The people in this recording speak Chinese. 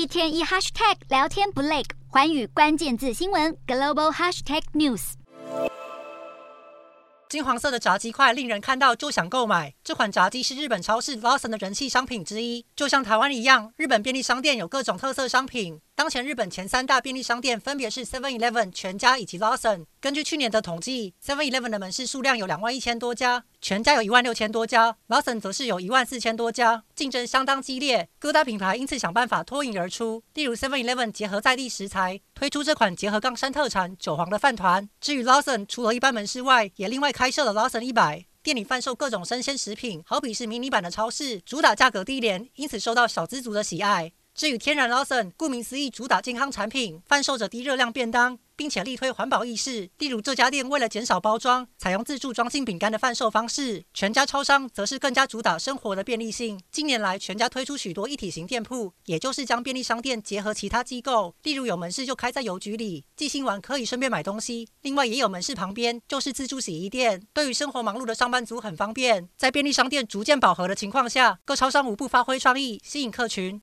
一天一 hashtag 聊天不累，环宇关键字新闻 global hashtag news。金黄色的炸鸡块令人看到就想购买。这款炸鸡是日本超市 Lawson 的人气商品之一。就像台湾一样，日本便利商店有各种特色商品。当前日本前三大便利商店分别是 Seven Eleven、全家以及 Lawson。根据去年的统计，Seven Eleven 的门市数量有两万一千多家，全家有一万六千多家，Lawson 则是有一万四千多家，竞争相当激烈。各大品牌因此想办法脱颖而出，例如 Seven Eleven 结合在地食材，推出这款结合冈山特产韭黄的饭团。至于 Lawson，除了一般门市外，也另外开设了 Lawson 一百，店里贩售各种生鲜食品，好比是迷你版的超市，主打价格低廉，因此受到小资族的喜爱。至于天然 Lawson，顾名思义，主打健康产品，贩售着低热量便当。并且力推环保意识，例如这家店为了减少包装，采用自助装进饼干的贩售方式。全家超商则是更加主打生活的便利性。近年来，全家推出许多一体型店铺，也就是将便利商店结合其他机构，例如有门市就开在邮局里，寄信完可以顺便买东西。另外也有门市旁边就是自助洗衣店，对于生活忙碌的上班族很方便。在便利商店逐渐饱和的情况下，各超商无不发挥创意，吸引客群。